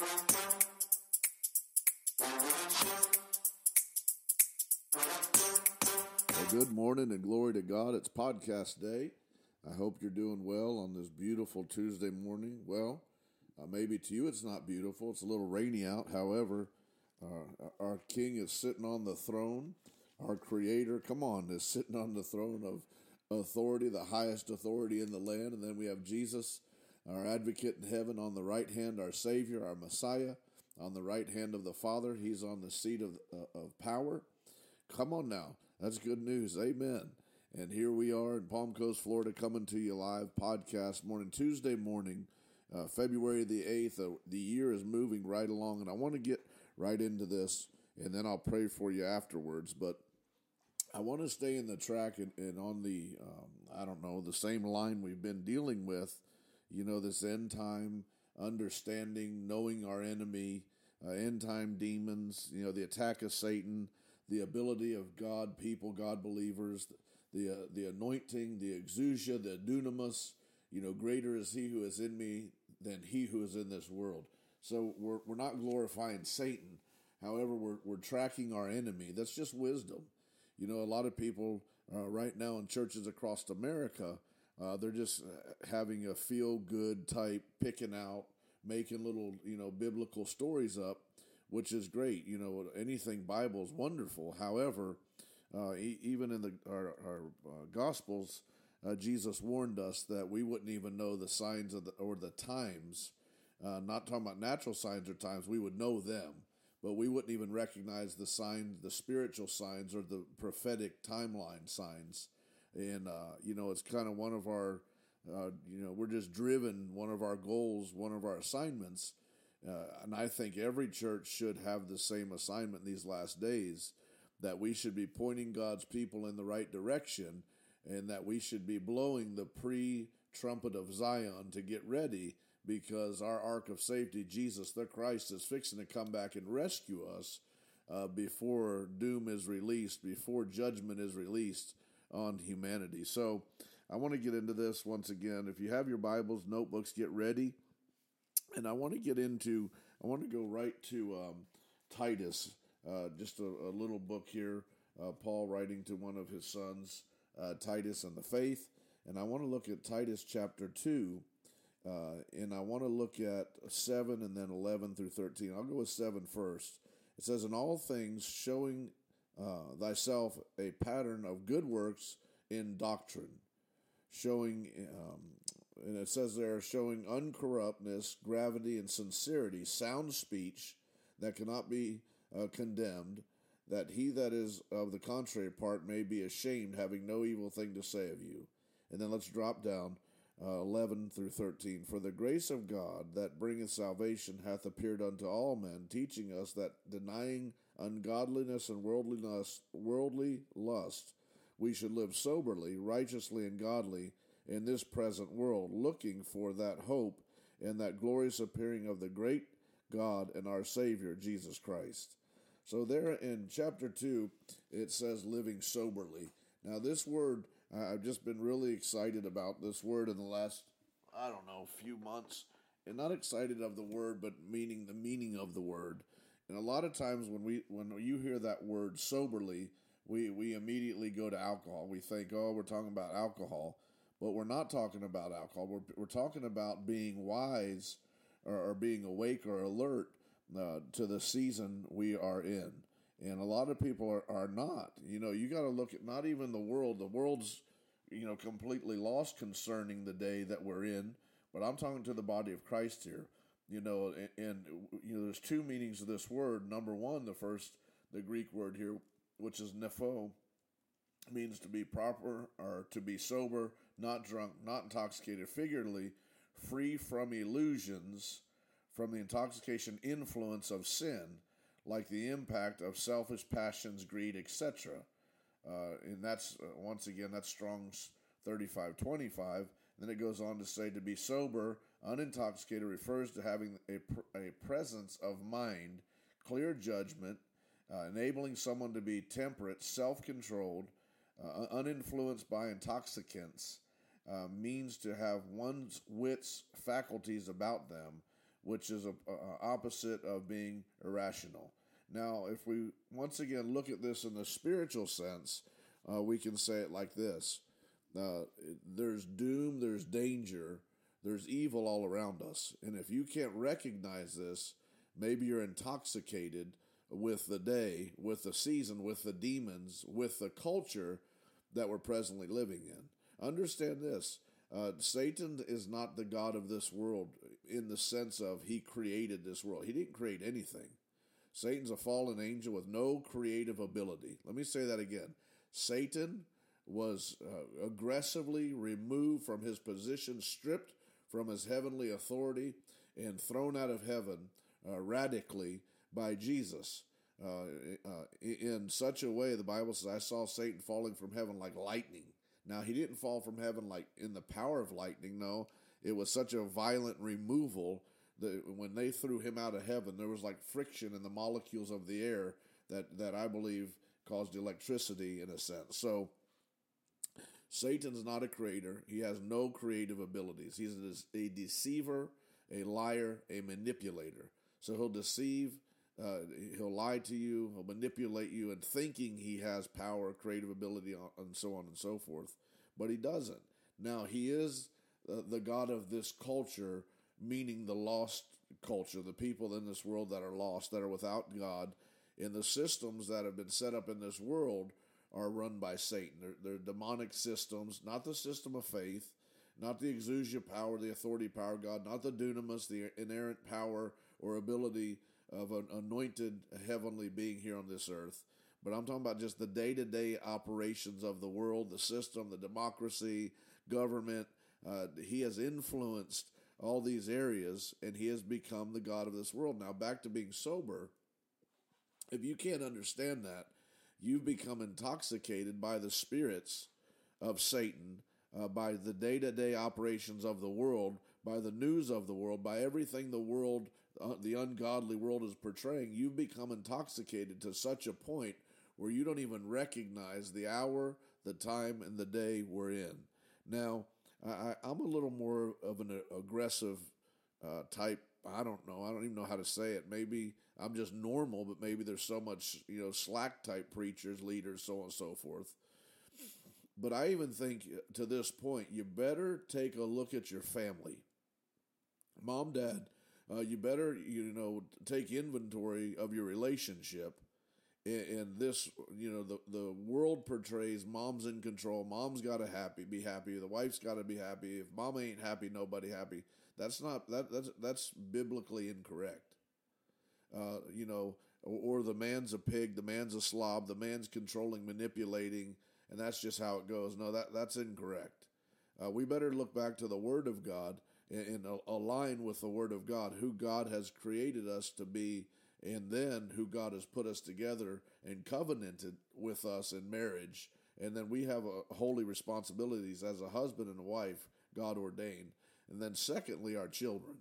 Well, good morning and glory to God. It's podcast day. I hope you're doing well on this beautiful Tuesday morning. Well, uh, maybe to you it's not beautiful. It's a little rainy out. However, uh, our King is sitting on the throne. Our Creator, come on, is sitting on the throne of authority, the highest authority in the land. And then we have Jesus, our advocate in heaven, on the right hand, our Savior, our Messiah, on the right hand of the Father. He's on the seat of, uh, of power. Come on now. That's good news. Amen. And here we are in Palm Coast, Florida, coming to you live podcast morning, Tuesday morning, uh, February the 8th. Uh, the year is moving right along, and I want to get right into this, and then I'll pray for you afterwards. But I want to stay in the track and, and on the, um, I don't know, the same line we've been dealing with, you know, this end time understanding, knowing our enemy, uh, end time demons, you know, the attack of Satan, the ability of God people, God believers, the, uh, the anointing, the exousia, the dunamis, you know, greater is he who is in me than he who is in this world. So we're, we're not glorifying Satan. However, we're, we're tracking our enemy. That's just wisdom. You know, a lot of people uh, right now in churches across America, uh, they're just uh, having a feel good type, picking out, making little, you know, biblical stories up, which is great. You know, anything Bible is wonderful. However, uh, e- even in the our, our uh, Gospels, uh, Jesus warned us that we wouldn't even know the signs of the, or the times. not talking about natural signs or times, we would know them but we wouldn't even recognize the signs, the spiritual signs or the prophetic timeline signs. And, uh, you know, it's kind of one of our, uh, you know, we're just driven, one of our goals, one of our assignments. Uh, and I think every church should have the same assignment these last days that we should be pointing God's people in the right direction and that we should be blowing the pre trumpet of Zion to get ready because our ark of safety, Jesus the Christ, is fixing to come back and rescue us uh, before doom is released, before judgment is released on humanity. So I want to get into this once again. If you have your Bibles, notebooks, get ready. And I want to get into, I want to go right to um, Titus, uh, just a, a, little book here. Uh, Paul writing to one of his sons, uh, Titus and the faith. And I want to look at Titus chapter 2 uh, and I want to look at 7 and then 11 through 13. I'll go with 7 first. It says, In all things, showing uh, thyself a pattern of good works in doctrine, showing, um, and it says there, showing uncorruptness, gravity, and sincerity, sound speech that cannot be uh, condemned, that he that is of the contrary part may be ashamed, having no evil thing to say of you. And then let's drop down uh, 11 through 13. For the grace of God that bringeth salvation hath appeared unto all men, teaching us that denying ungodliness and worldly lust, worldly lust, we should live soberly, righteously, and godly in this present world, looking for that hope and that glorious appearing of the great God and our Savior, Jesus Christ. So, there in chapter 2, it says living soberly. Now, this word I've just been really excited about this word in the last, I don't know, few months. And not excited of the word, but meaning the meaning of the word. And a lot of times when we when you hear that word soberly, we, we immediately go to alcohol. We think, oh, we're talking about alcohol. But we're not talking about alcohol. We're, we're talking about being wise or, or being awake or alert uh, to the season we are in and a lot of people are, are not. You know, you got to look at not even the world. The world's, you know, completely lost concerning the day that we're in. But I'm talking to the body of Christ here. You know, and, and you know, there's two meanings of this word. Number one, the first, the Greek word here, which is nepho, means to be proper or to be sober, not drunk, not intoxicated, figuratively, free from illusions, from the intoxication influence of sin like the impact of selfish passions, greed, etc. Uh, and that's, uh, once again, that's Strong's 3525. Then it goes on to say to be sober, unintoxicated refers to having a, a presence of mind, clear judgment, uh, enabling someone to be temperate, self controlled, uh, uninfluenced by intoxicants, uh, means to have one's wits, faculties about them, which is a, a opposite of being irrational. Now, if we once again look at this in the spiritual sense, uh, we can say it like this uh, There's doom, there's danger, there's evil all around us. And if you can't recognize this, maybe you're intoxicated with the day, with the season, with the demons, with the culture that we're presently living in. Understand this uh, Satan is not the God of this world in the sense of he created this world. He didn't create anything. Satan's a fallen angel with no creative ability. Let me say that again. Satan was uh, aggressively removed from his position, stripped from his heavenly authority, and thrown out of heaven uh, radically by Jesus. Uh, uh in such a way, the Bible says, I saw Satan falling from heaven like lightning. Now, he didn't fall from heaven like in the power of lightning, no. It was such a violent removal that when they threw him out of heaven, there was like friction in the molecules of the air that, that I believe caused electricity in a sense. So, Satan's not a creator. He has no creative abilities. He's a deceiver, a liar, a manipulator. So he'll deceive, uh, he'll lie to you, he'll manipulate you, and thinking he has power, creative ability, and so on and so forth. But he doesn't. Now, he is uh, the God of this culture, meaning the lost culture, the people in this world that are lost, that are without God, in the systems that have been set up in this world are run by Satan. They're, they're demonic systems, not the system of faith, not the exousia power, the authority power of God, not the dunamis, the inerrant power or ability of an anointed heavenly being here on this earth. But I'm talking about just the day to day operations of the world, the system, the democracy, government. Uh, he has influenced all these areas and he has become the God of this world. Now, back to being sober. If you can't understand that, you've become intoxicated by the spirits of Satan, uh, by the day to day operations of the world, by the news of the world, by everything the world uh, the ungodly world is portraying, you've become intoxicated to such a point where you don't even recognize the hour, the time, and the day we're in. Now, I, am a little more of an aggressive uh, type. I don't know. I don't even know how to say it. Maybe I'm just normal, but maybe there's so much, you know, slack type preachers, leaders, so on and so forth. But I even think to this point, you better take a look at your family. Mom, dad, uh, you better you know take inventory of your relationship. And, this you know the the world portrays mom's in control. Mom's got to happy be happy. The wife's got to be happy. If mom ain't happy nobody happy. That's not that that's that's biblically incorrect uh, you know or, or the man's a pig the man's a slob the man's controlling manipulating and that's just how it goes no that that's incorrect uh, we better look back to the word of god and align with the Word of God, who God has created us to be, and then who God has put us together and covenanted with us in marriage. And then we have a holy responsibilities as a husband and a wife, God ordained. And then, secondly, our children.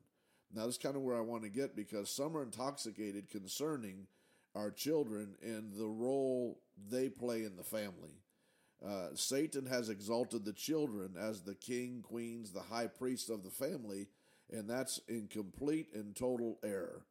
Now, that's kind of where I want to get because some are intoxicated concerning our children and the role they play in the family. Uh, Satan has exalted the children as the king, queens, the high priest of the family, and that's in complete and total error.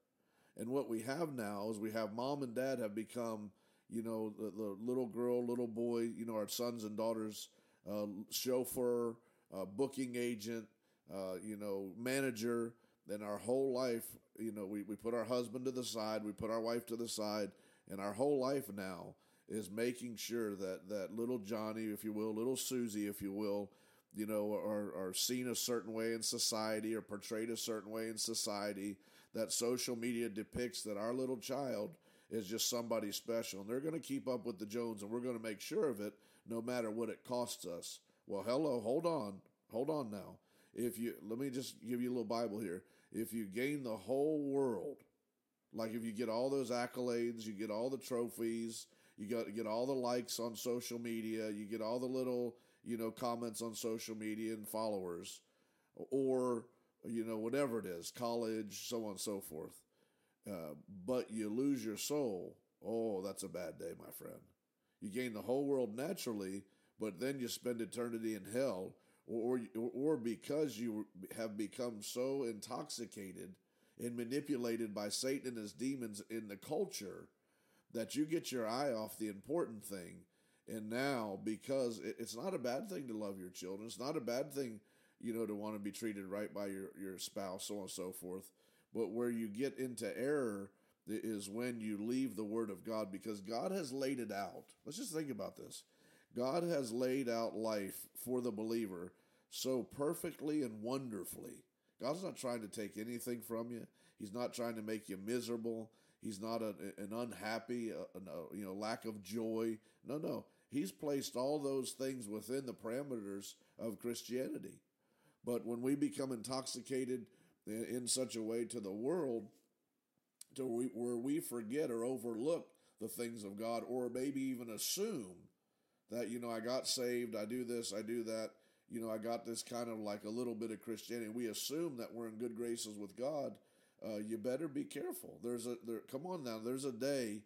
And what we have now is we have mom and dad have become, you know, the, the little girl, little boy, you know, our sons and daughters, uh, chauffeur, uh, booking agent, uh, you know, manager. And our whole life, you know, we, we put our husband to the side, we put our wife to the side, and our whole life now is making sure that that little Johnny, if you will, little Susie, if you will, you know, are, are seen a certain way in society or portrayed a certain way in society. That social media depicts that our little child is just somebody special, and they're going to keep up with the Jones, and we're going to make sure of it, no matter what it costs us. Well, hello, hold on, hold on now. If you let me just give you a little Bible here. If you gain the whole world, like if you get all those accolades, you get all the trophies, you got get all the likes on social media, you get all the little you know comments on social media and followers, or you know whatever it is, college, so on and so forth. Uh, but you lose your soul. Oh, that's a bad day, my friend. You gain the whole world naturally, but then you spend eternity in hell, or or, or because you have become so intoxicated and manipulated by Satan and his demons in the culture that you get your eye off the important thing. And now, because it's not a bad thing to love your children, it's not a bad thing, you know, to want to be treated right by your, your spouse, so on and so forth. But where you get into error is when you leave the Word of God because God has laid it out. Let's just think about this. God has laid out life for the believer so perfectly and wonderfully. God's not trying to take anything from you. He's not trying to make you miserable. He's not a, an unhappy, uh, uh, a, a, you know, lack of joy. No, no. He's placed all those things within the parameters of Christianity. But when we become intoxicated in, in such a way to the world, to we, where we forget or overlook the things of God, or maybe even assume that you know I got saved, I do this, I do that, you know I got this kind of like a little bit of Christianity. We assume that we're in good graces with God. Uh, you better be careful. There's a there. Come on now. There's a day.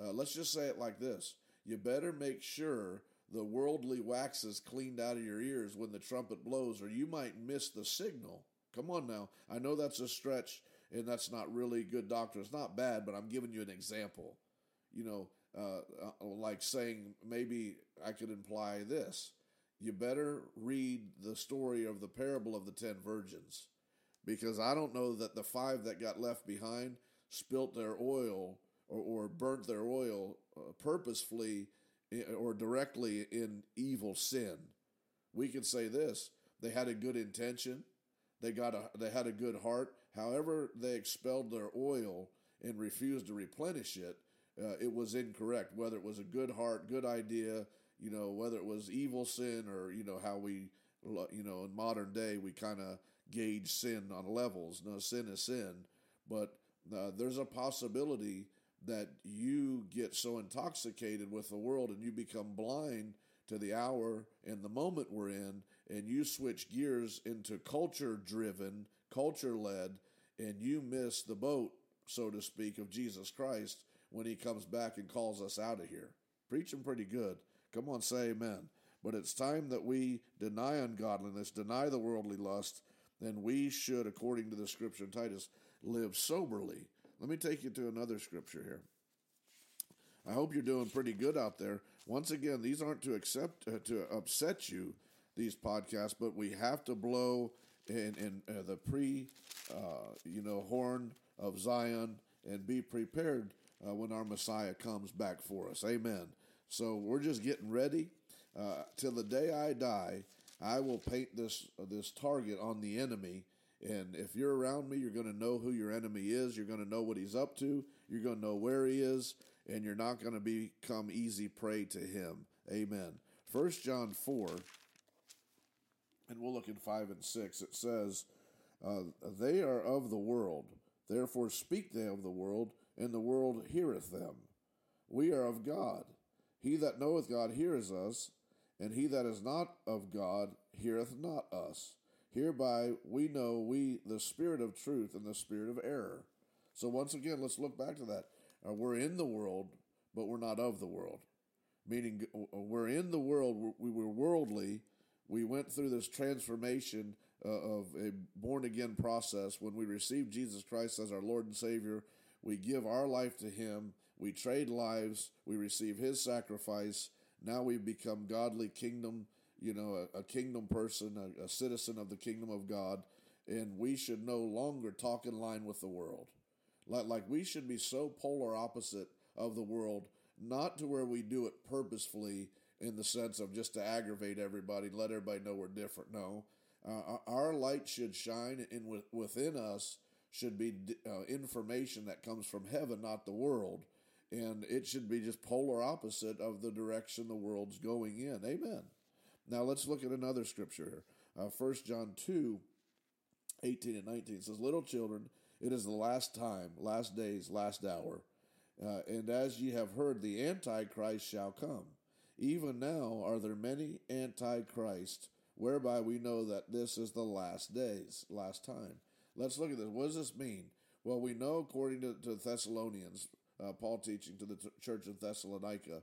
Uh, let's just say it like this: You better make sure the worldly wax is cleaned out of your ears when the trumpet blows, or you might miss the signal. Come on now. I know that's a stretch, and that's not really good doctrine. It's not bad, but I'm giving you an example. You know, uh, uh, like saying maybe I could imply this. You better read the story of the parable of the ten virgins, because I don't know that the five that got left behind spilt their oil or, or burnt their oil uh, purposefully or directly in evil sin. We can say this: they had a good intention, they got a they had a good heart. However, they expelled their oil and refused to replenish it. Uh, it was incorrect. Whether it was a good heart, good idea, you know, whether it was evil sin or you know how we, you know, in modern day we kind of gauge sin on levels. No, sin is sin, but uh, there's a possibility that you get so intoxicated with the world and you become blind to the hour and the moment we're in, and you switch gears into culture driven, culture led, and you miss the boat, so to speak, of Jesus Christ when he comes back and calls us out of here. Preaching pretty good. Come on, say amen. But it's time that we deny ungodliness, deny the worldly lust, then we should, according to the scripture in Titus, live soberly let me take you to another scripture here. I hope you're doing pretty good out there. Once again, these aren't to accept uh, to upset you these podcasts, but we have to blow in, in uh, the pre, uh, you know, horn of Zion and be prepared uh, when our Messiah comes back for us. Amen. So we're just getting ready. Uh, till the day I die, I will paint this uh, this target on the enemy and if you're around me, you're going to know who your enemy is. You're going to know what he's up to. You're going to know where he is, and you're not going to become easy prey to him. Amen. First John 4, and we'll look in 5 and 6. It says, uh, They are of the world, therefore speak they of the world, and the world heareth them. We are of God. He that knoweth God heareth us, and he that is not of God heareth not us. Hereby we know we the spirit of truth and the spirit of error. So once again, let's look back to that. Uh, we're in the world, but we're not of the world. Meaning, we're in the world. We were worldly. We went through this transformation uh, of a born again process when we received Jesus Christ as our Lord and Savior. We give our life to Him. We trade lives. We receive His sacrifice. Now we become godly kingdom you know, a, a kingdom person, a, a citizen of the kingdom of God, and we should no longer talk in line with the world. Like, like we should be so polar opposite of the world, not to where we do it purposefully in the sense of just to aggravate everybody, let everybody know we're different. No, uh, our light should shine, in within us should be uh, information that comes from heaven, not the world. And it should be just polar opposite of the direction the world's going in. Amen. Now let's look at another scripture here. Uh, 1 John 2, 18 and 19 says, Little children, it is the last time, last days, last hour. Uh, and as ye have heard, the Antichrist shall come. Even now are there many Antichrists, whereby we know that this is the last days, last time. Let's look at this. What does this mean? Well, we know according to, to Thessalonians, uh, Paul teaching to the t- church of Thessalonica,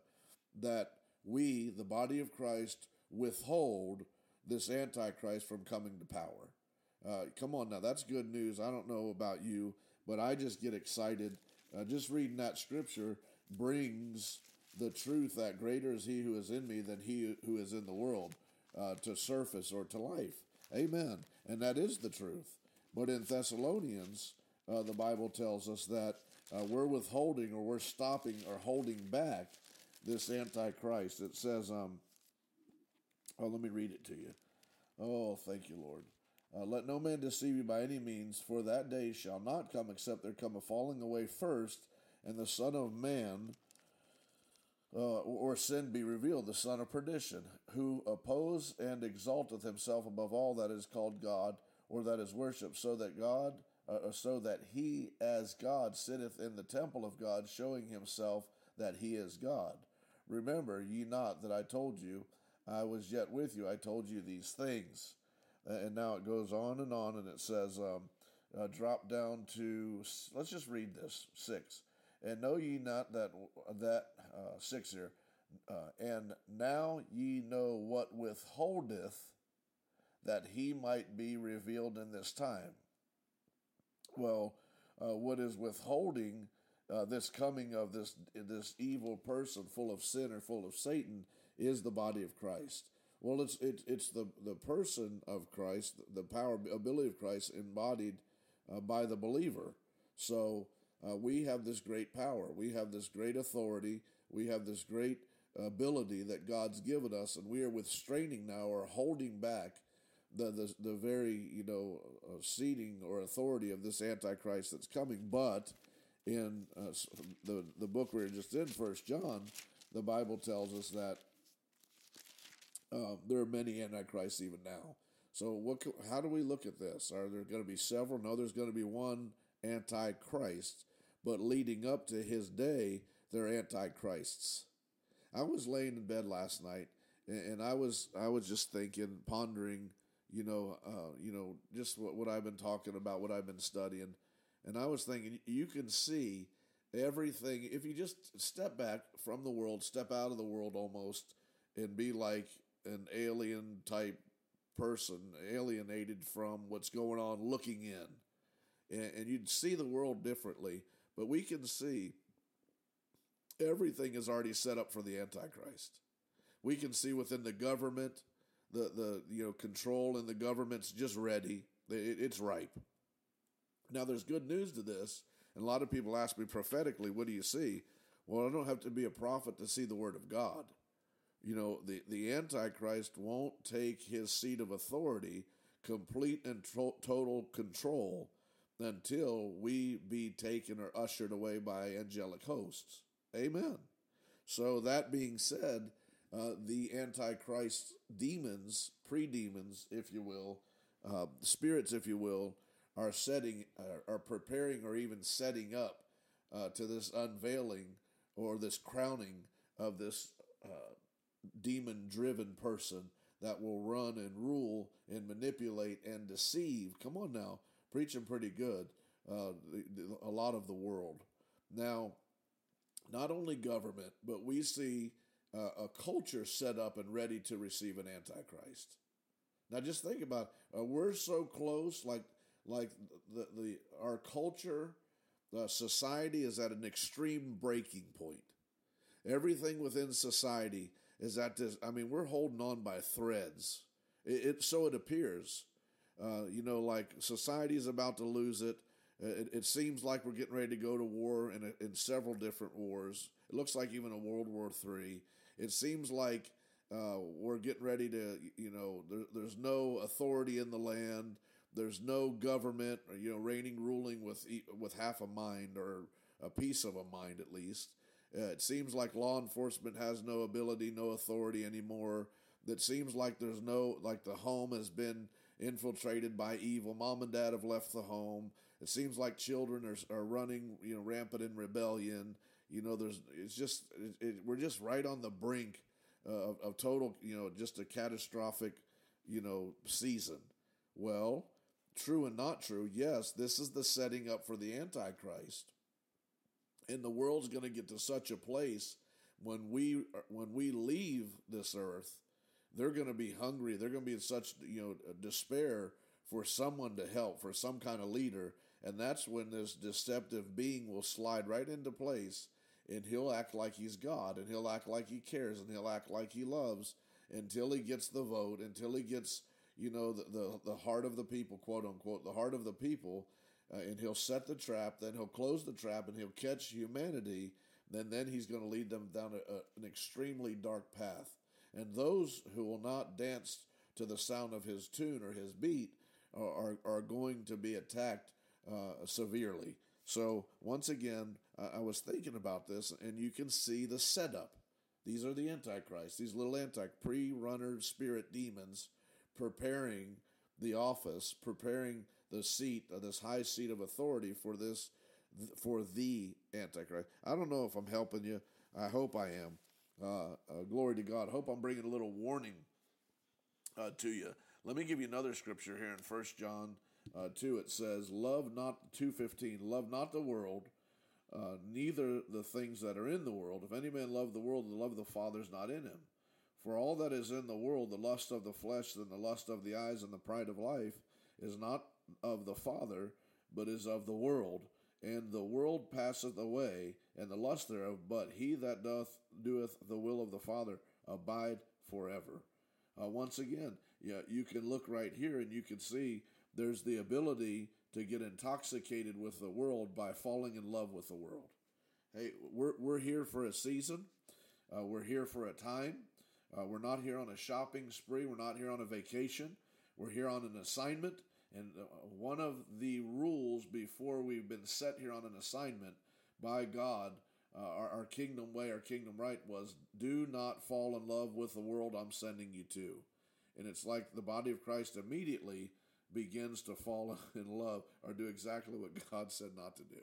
that we, the body of Christ, withhold this Antichrist from coming to power. Uh, come on now, that's good news. I don't know about you. but I just get excited. Uh, just reading that scripture brings the truth that greater is He who is in me than He who is in the world uh, to surface or to life. Amen. And that is the truth. But in Thessalonians, uh, the Bible tells us that uh, we're withholding or we're stopping or holding back this Antichrist. It says, um, oh, let me read it to you. Oh, thank you, Lord. Uh, Let no man deceive you by any means, for that day shall not come except there come a falling away first, and the Son of Man uh, or sin be revealed, the son of perdition, who oppose and exalteth himself above all that is called God or that is worshipped, so that God, uh, so that he as God sitteth in the temple of God, showing himself that he is God. Remember ye not that I told you, I was yet with you, I told you these things. And now it goes on and on, and it says, um, uh, drop down to, let's just read this, six. And know ye not that that uh, six here, uh, and now ye know what withholdeth that he might be revealed in this time. Well, uh, what is withholding uh, this coming of this this evil person full of sin or full of Satan is the body of Christ. Well, it's it, it's the the person of Christ, the power ability of Christ embodied uh, by the believer. So uh, we have this great power. We have this great authority. We have this great ability that God's given us, and we are restraining now or holding back the the, the very you know uh, seating or authority of this antichrist that's coming. But in uh, the the book we are just in, First John, the Bible tells us that uh, there are many antichrists even now. So what? How do we look at this? Are there going to be several? No, there's going to be one antichrist but leading up to his day, they're antichrists. I was laying in bed last night, and I was I was just thinking, pondering, you know, uh, you know, just what, what I've been talking about, what I've been studying, and I was thinking, you can see everything if you just step back from the world, step out of the world almost, and be like an alien type person, alienated from what's going on, looking in, and, and you'd see the world differently. But we can see everything is already set up for the Antichrist. We can see within the government, the, the you know control and the government's just ready. It, it's ripe. Now there's good news to this, and a lot of people ask me prophetically, "What do you see?" Well, I don't have to be a prophet to see the word of God. You know, the the Antichrist won't take his seat of authority, complete and total control until we be taken or ushered away by angelic hosts. Amen. So, that being said, uh, the Antichrist demons, pre demons, if you will, uh, spirits, if you will, are setting, uh, are preparing, or even setting up uh, to this unveiling or this crowning of this uh, demon driven person that will run and rule and manipulate and deceive. Come on now preaching pretty good uh, a lot of the world. Now, not only government, but we see uh, a culture set up and ready to receive an antichrist. Now, just think about uh, we're so close, like like the the our culture, uh, society is at an extreme breaking point. Everything within society is at this. I mean, we're holding on by threads. It, it so it appears. Uh, you know, like society is about to lose it. it. It, seems like we're getting ready to go to war in, in several different wars. It looks like even a World War III. It seems like uh, we're getting ready to, you know, there, there's no authority in the land. There's no government, or, you know, reigning, ruling with with half a mind or a piece of a mind at least. Uh, it seems like law enforcement has no ability, no authority anymore. That seems like there's no like the home has been infiltrated by evil. Mom and dad have left the home. It seems like children are, are running, you know, rampant in rebellion. You know, there's it's just it, it, we're just right on the brink uh, of, of total, you know, just a catastrophic, you know, season. Well, true and not true. Yes, this is the setting up for the Antichrist, and the world's going to get to such a place when we when we leave this earth they're going to be hungry. They're going to be in such you know despair for someone to help, for some kind of leader, And that's when this deceptive being will slide right into place and he'll act like he's God and he'll act like he cares and he'll act like he loves until he gets the vote, until he gets, you know, the, the, the heart of the people, quote unquote, the heart of the people. Uh, and he'll set the trap, then he'll close the trap and he'll catch humanity. Then, then he's going to lead them down a, a, an extremely dark path. And those who will not dance to the sound of his tune or his beat are, are, are going to be attacked uh, severely. So, once again, uh, I was thinking about this, and you can see the setup. These are the Antichrist, these little anti pre runner spirit demons preparing the office, preparing the seat, uh, this high seat of authority for this, for the Antichrist. I don't know if I'm helping you. I hope I am. Uh, uh, glory to God. Hope I'm bringing a little warning uh, to you. Let me give you another scripture here in First John uh, 2. It says, Love not, 2.15, love not the world, uh, neither the things that are in the world. If any man love the world, the love of the Father is not in him. For all that is in the world, the lust of the flesh and the lust of the eyes and the pride of life, is not of the Father, but is of the world. And the world passeth away, and the lust thereof, but he that doth doeth the will of the Father abide forever. Uh, once again, yeah, you can look right here and you can see there's the ability to get intoxicated with the world by falling in love with the world. Hey, we're, we're here for a season, uh, we're here for a time. Uh, we're not here on a shopping spree, we're not here on a vacation, we're here on an assignment. And uh, one of the rules before we've been set here on an assignment by God, uh, our, our kingdom way, our kingdom right, was do not fall in love with the world I'm sending you to. And it's like the body of Christ immediately begins to fall in love or do exactly what God said not to do.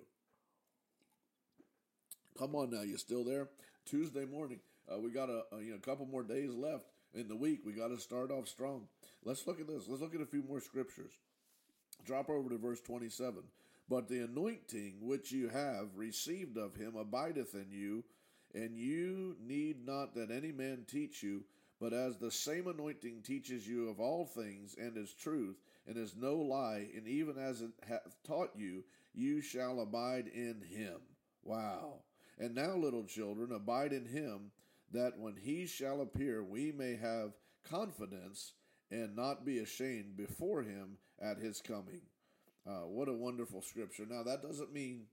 Come on now, you still there? Tuesday morning, uh, we got a, a you know a couple more days left in the week. We got to start off strong. Let's look at this. Let's look at a few more scriptures. Drop over to verse 27. But the anointing which you have received of him abideth in you, and you need not that any man teach you, but as the same anointing teaches you of all things and is truth, and is no lie, and even as it hath taught you, you shall abide in him. Wow. And now, little children, abide in him, that when he shall appear, we may have confidence and not be ashamed before him at his coming. Uh, what a wonderful scripture. Now, that doesn't mean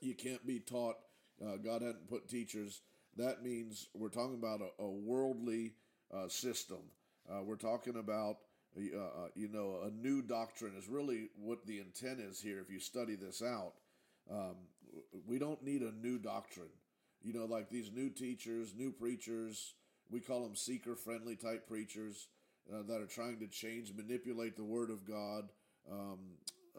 you can't be taught. Uh, God hadn't put teachers. That means we're talking about a, a worldly uh, system. Uh, we're talking about uh, uh, you know, a new doctrine is really what the intent is here. If you study this out, um, we don't need a new doctrine. You know, like these new teachers, new preachers, we call them seeker friendly type preachers uh, that are trying to change, manipulate the Word of God. Um,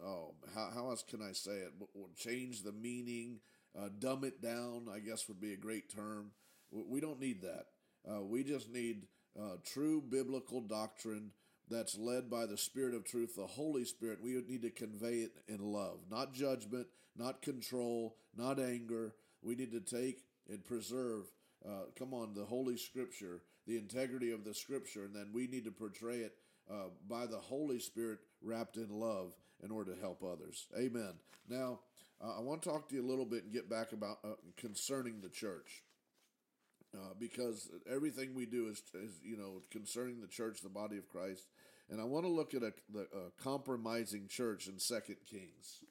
oh, how, how else can I say it? Change the meaning, uh, dumb it down, I guess would be a great term. We don't need that. Uh, we just need uh, true biblical doctrine that's led by the Spirit of truth, the Holy Spirit, we need to convey it in love, not judgment, not control, not anger. We need to take and preserve, uh, come on, the Holy Scripture, the integrity of the Scripture, and then we need to portray it uh, by the Holy Spirit wrapped in love in order to help others. Amen. Now, uh, I want to talk to you a little bit and get back about uh, concerning the church. Uh, because everything we do is, is, you know, concerning the church, the body of Christ. And I want to look at a, the, a compromising church in Second Kings,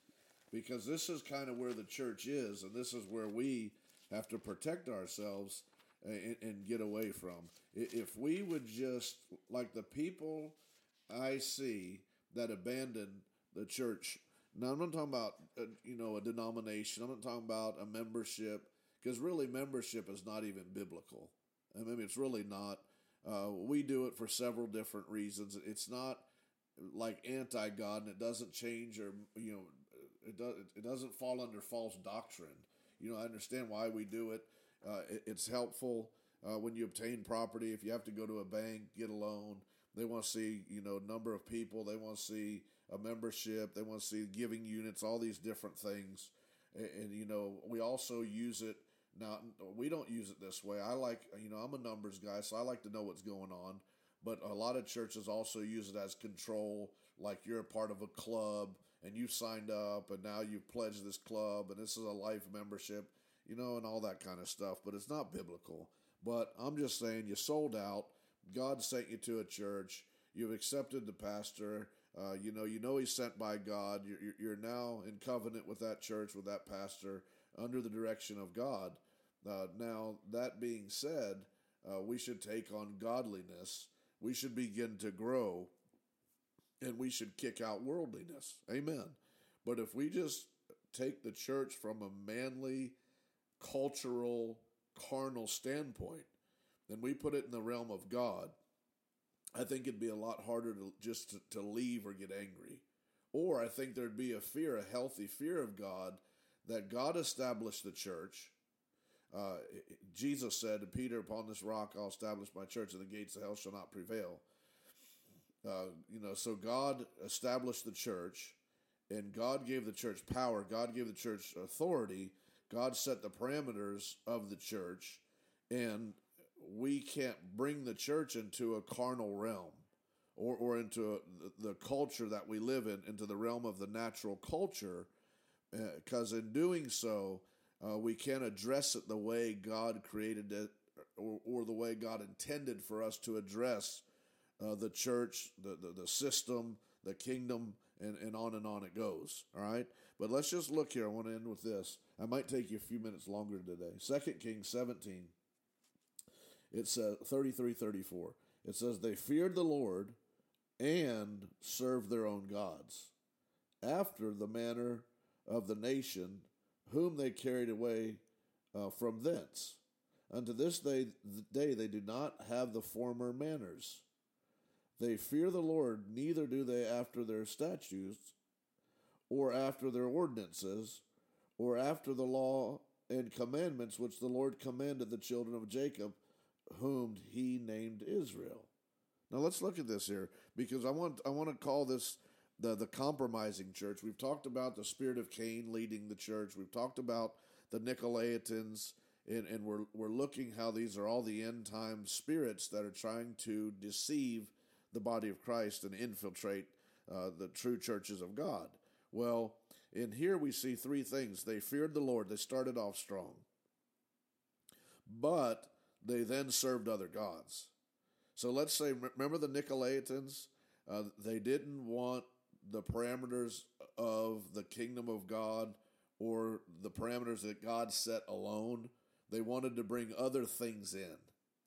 because this is kind of where the church is, and this is where we have to protect ourselves and, and get away from. If we would just, like the people I see that abandon the church. Now I'm not talking about, a, uh, you know, a denomination. I'm not talking about a membership because really membership is not even biblical. I mean, it's really not. Uh, we do it for several different reasons. It's not like anti God, and it doesn't change or you know it does it doesn't fall under false doctrine. You know, I understand why we do it. Uh, it it's helpful uh, when you obtain property. If you have to go to a bank, get a loan, they want to see you know number of people. They want to see a membership. They want to see giving units. All these different things, and, and you know we also use it now, we don't use it this way. I like, you know, I'm a numbers guy, so I like to know what's going on. But a lot of churches also use it as control, like you're a part of a club and you signed up and now you've pledged this club and this is a life membership, you know, and all that kind of stuff. But it's not biblical. But I'm just saying you sold out. God sent you to a church. You've accepted the pastor. Uh, you know, you know he's sent by God. You're, you're now in covenant with that church, with that pastor, under the direction of God. Uh, now, that being said, uh, we should take on godliness. We should begin to grow, and we should kick out worldliness. Amen. But if we just take the church from a manly, cultural, carnal standpoint, then we put it in the realm of God I think it'd be a lot harder to just to, to leave or get angry. Or I think there'd be a fear, a healthy fear of God, that God established the church. Uh, Jesus said to Peter, Upon this rock I'll establish my church, and the gates of hell shall not prevail. Uh, you know, so God established the church, and God gave the church power. God gave the church authority. God set the parameters of the church, and we can't bring the church into a carnal realm or, or into the culture that we live in, into the realm of the natural culture, because uh, in doing so, uh, we can't address it the way God created it or, or the way God intended for us to address uh, the church, the, the, the system, the kingdom, and, and on and on it goes. All right. But let's just look here. I want to end with this. I might take you a few minutes longer today. Second Kings 17 it says 33 34. It says, They feared the Lord and served their own gods, after the manner of the nation whom they carried away uh, from thence. Unto this day, day they do not have the former manners. They fear the Lord, neither do they after their statutes, or after their ordinances, or after the law and commandments which the Lord commanded the children of Jacob whom he named Israel. Now let's look at this here because I want I want to call this the the compromising church. We've talked about the spirit of Cain leading the church. We've talked about the Nicolaitans and, and we're we're looking how these are all the end time spirits that are trying to deceive the body of Christ and infiltrate uh, the true churches of God. Well, in here we see three things. They feared the Lord. They started off strong. But they then served other gods. So let's say, remember the Nicolaitans? Uh, they didn't want the parameters of the kingdom of God or the parameters that God set alone. They wanted to bring other things in.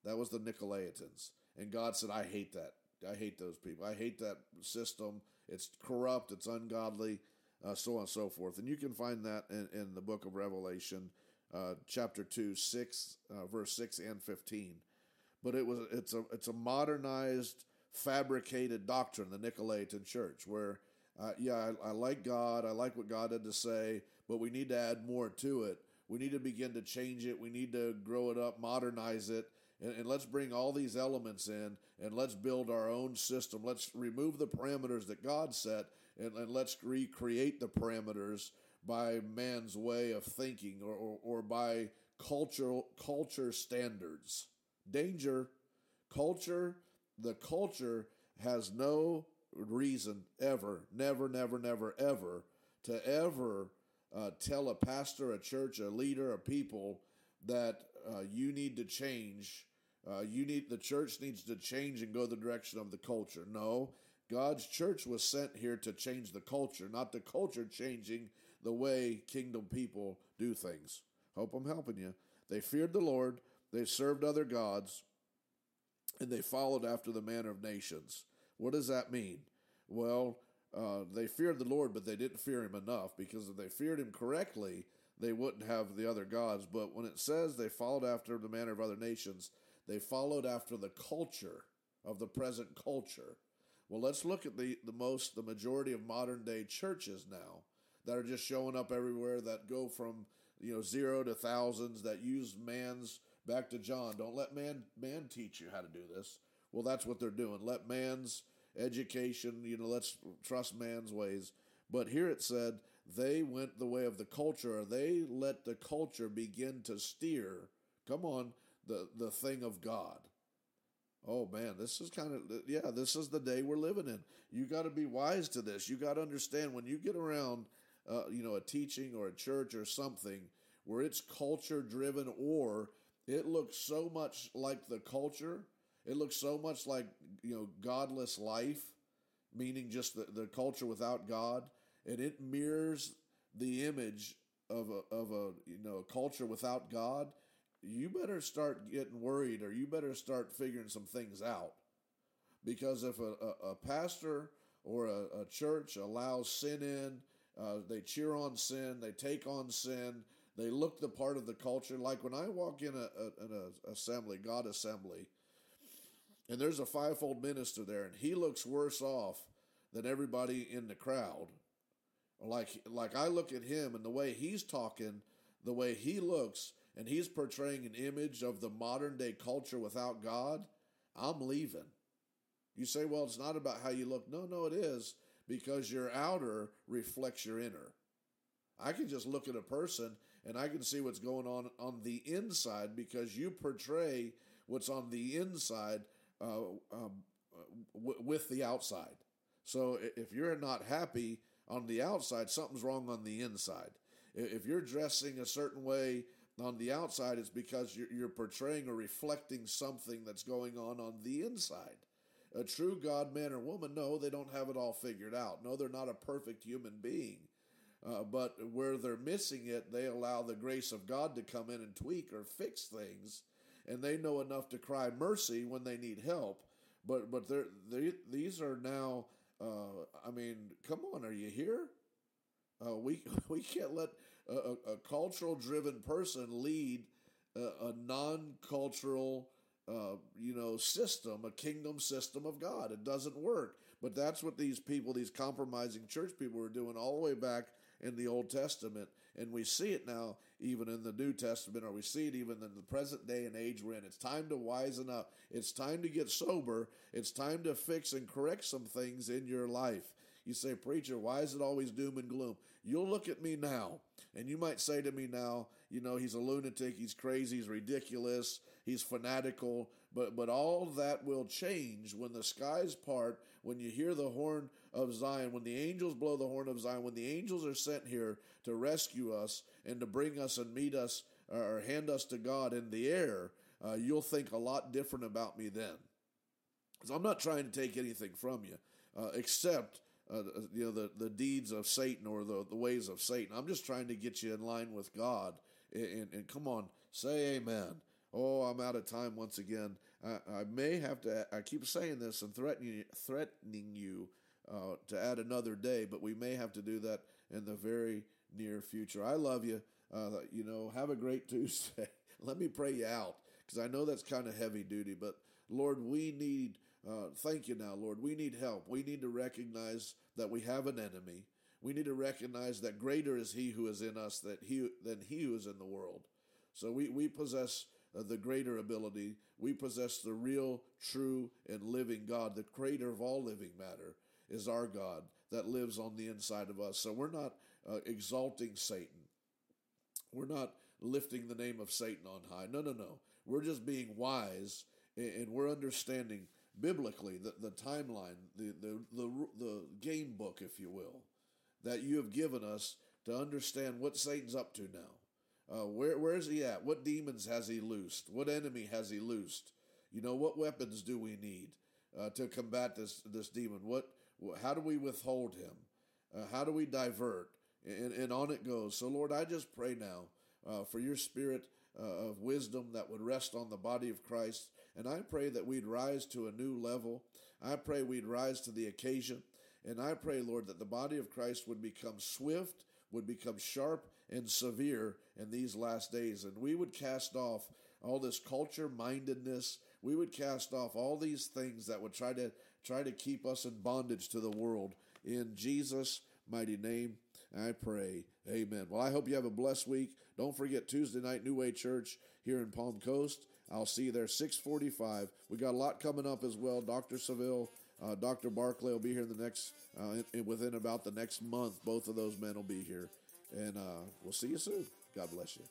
That was the Nicolaitans. And God said, I hate that. I hate those people. I hate that system. It's corrupt, it's ungodly, uh, so on and so forth. And you can find that in, in the book of Revelation uh, chapter 2, 6, uh, verse 6 and 15. But it was it's a it's a modernized, fabricated doctrine, the Nicolaitan Church, where uh, yeah, I, I like God, I like what God had to say, but we need to add more to it. We need to begin to change it. We need to grow it up, modernize it, and, and, let's bring all these elements in and let's build our own system. Let's remove the parameters that God set and, and let's recreate the parameters by man's way of thinking or, or, or by cultural culture standards. Danger, culture, the culture has no reason ever, never, never, never, ever to ever uh, tell a pastor, a church, a leader, a people that uh, you need to change. Uh, you need the church needs to change and go the direction of the culture. No, God's church was sent here to change the culture, not the culture changing the way kingdom people do things. Hope I'm helping you. They feared the Lord, they served other gods, and they followed after the manner of nations. What does that mean? Well, uh, they feared the Lord, but they didn't fear him enough because if they feared him correctly, they wouldn't have the other gods. But when it says they followed after the manner of other nations, they followed after the culture of the present culture. Well, let's look at the, the most, the majority of modern day churches now that are just showing up everywhere that go from you know zero to thousands that use man's back to John. Don't let man man teach you how to do this. Well, that's what they're doing. Let man's education, you know, let's trust man's ways. But here it said they went the way of the culture. They let the culture begin to steer. Come on, the the thing of God. Oh man, this is kind of yeah, this is the day we're living in. You got to be wise to this. You got to understand when you get around uh, you know, a teaching or a church or something where it's culture driven or it looks so much like the culture, it looks so much like, you know, godless life, meaning just the, the culture without God, and it mirrors the image of a, of a, you know, culture without God, you better start getting worried or you better start figuring some things out. Because if a, a, a pastor or a, a church allows sin in, uh, they cheer on sin, they take on sin, they look the part of the culture. Like when I walk in a, a, an assembly, God assembly, and there's a fivefold minister there, and he looks worse off than everybody in the crowd. Like like I look at him and the way he's talking, the way he looks, and he's portraying an image of the modern day culture without God. I'm leaving. You say, well, it's not about how you look. No, no, it is because your outer reflects your inner. I can just look at a person and I can see what's going on on the inside because you portray what's on the inside uh, um, w- with the outside. So if you're not happy on the outside, something's wrong on the inside. If you're dressing a certain way on the outside, it's because you're, you're portraying or reflecting something that's going on on the inside a true God, man, or woman, no, they don't have it all figured out. No, they're not a perfect human being. Uh, but where they're missing it, they allow the grace of God to come in and tweak or fix things, and they know enough to cry mercy when they need help. But but they're, they these are now. Uh, I mean, come on, are you here? Uh, we we can't let a, a cultural driven person lead a, a non cultural uh, you know, system, a kingdom system of God. It doesn't work. But that's what these people, these compromising church people, were doing all the way back in the Old Testament. And we see it now, even in the New Testament, or we see it even in the present day and age we're in. It's time to wisen up. It's time to get sober. It's time to fix and correct some things in your life. You say, Preacher, why is it always doom and gloom? You'll look at me now, and you might say to me now, you know, he's a lunatic, he's crazy, he's ridiculous, he's fanatical, but but all that will change when the skies part, when you hear the horn of Zion, when the angels blow the horn of Zion, when the angels are sent here to rescue us and to bring us and meet us or hand us to God in the air, uh, you'll think a lot different about me then. Because I'm not trying to take anything from you, uh, except uh, you know the, the deeds of Satan or the, the ways of Satan. I'm just trying to get you in line with God. And, and, and come on, say amen. Oh, I'm out of time once again. I, I may have to. I keep saying this and threatening threatening you uh, to add another day, but we may have to do that in the very near future. I love you. Uh, you know, have a great Tuesday. Let me pray you out because I know that's kind of heavy duty, but Lord, we need. Uh, thank you now, Lord. We need help. We need to recognize that we have an enemy. We need to recognize that greater is He who is in us that he, than He who is in the world. So we, we possess uh, the greater ability. We possess the real, true, and living God. The creator of all living matter is our God that lives on the inside of us. So we're not uh, exalting Satan. We're not lifting the name of Satan on high. No, no, no. We're just being wise and, we're understanding biblically the, the timeline, the, the, the, the game book, if you will, that you have given us to understand what Satan's up to now. Uh, where where is he at? What demons has he loosed? What enemy has he loosed? You know what weapons do we need uh, to combat this this demon? What how do we withhold him? Uh, how do we divert? And, and on it goes. So Lord, I just pray now uh, for your spirit uh, of wisdom that would rest on the body of Christ, and I pray that we'd rise to a new level. I pray we'd rise to the occasion, and I pray, Lord, that the body of Christ would become swift, would become sharp and severe in these last days. And we would cast off all this culture mindedness. We would cast off all these things that would try to try to keep us in bondage to the world. In Jesus' mighty name, I pray. Amen. Well, I hope you have a blessed week. Don't forget Tuesday night New Way Church here in Palm Coast. I'll see you there 645. We got a lot coming up as well. Dr. Seville, uh, Dr. Barclay will be here in the next, uh, in, within about the next month. Both of those men will be here. And uh, we'll see you soon. God bless you.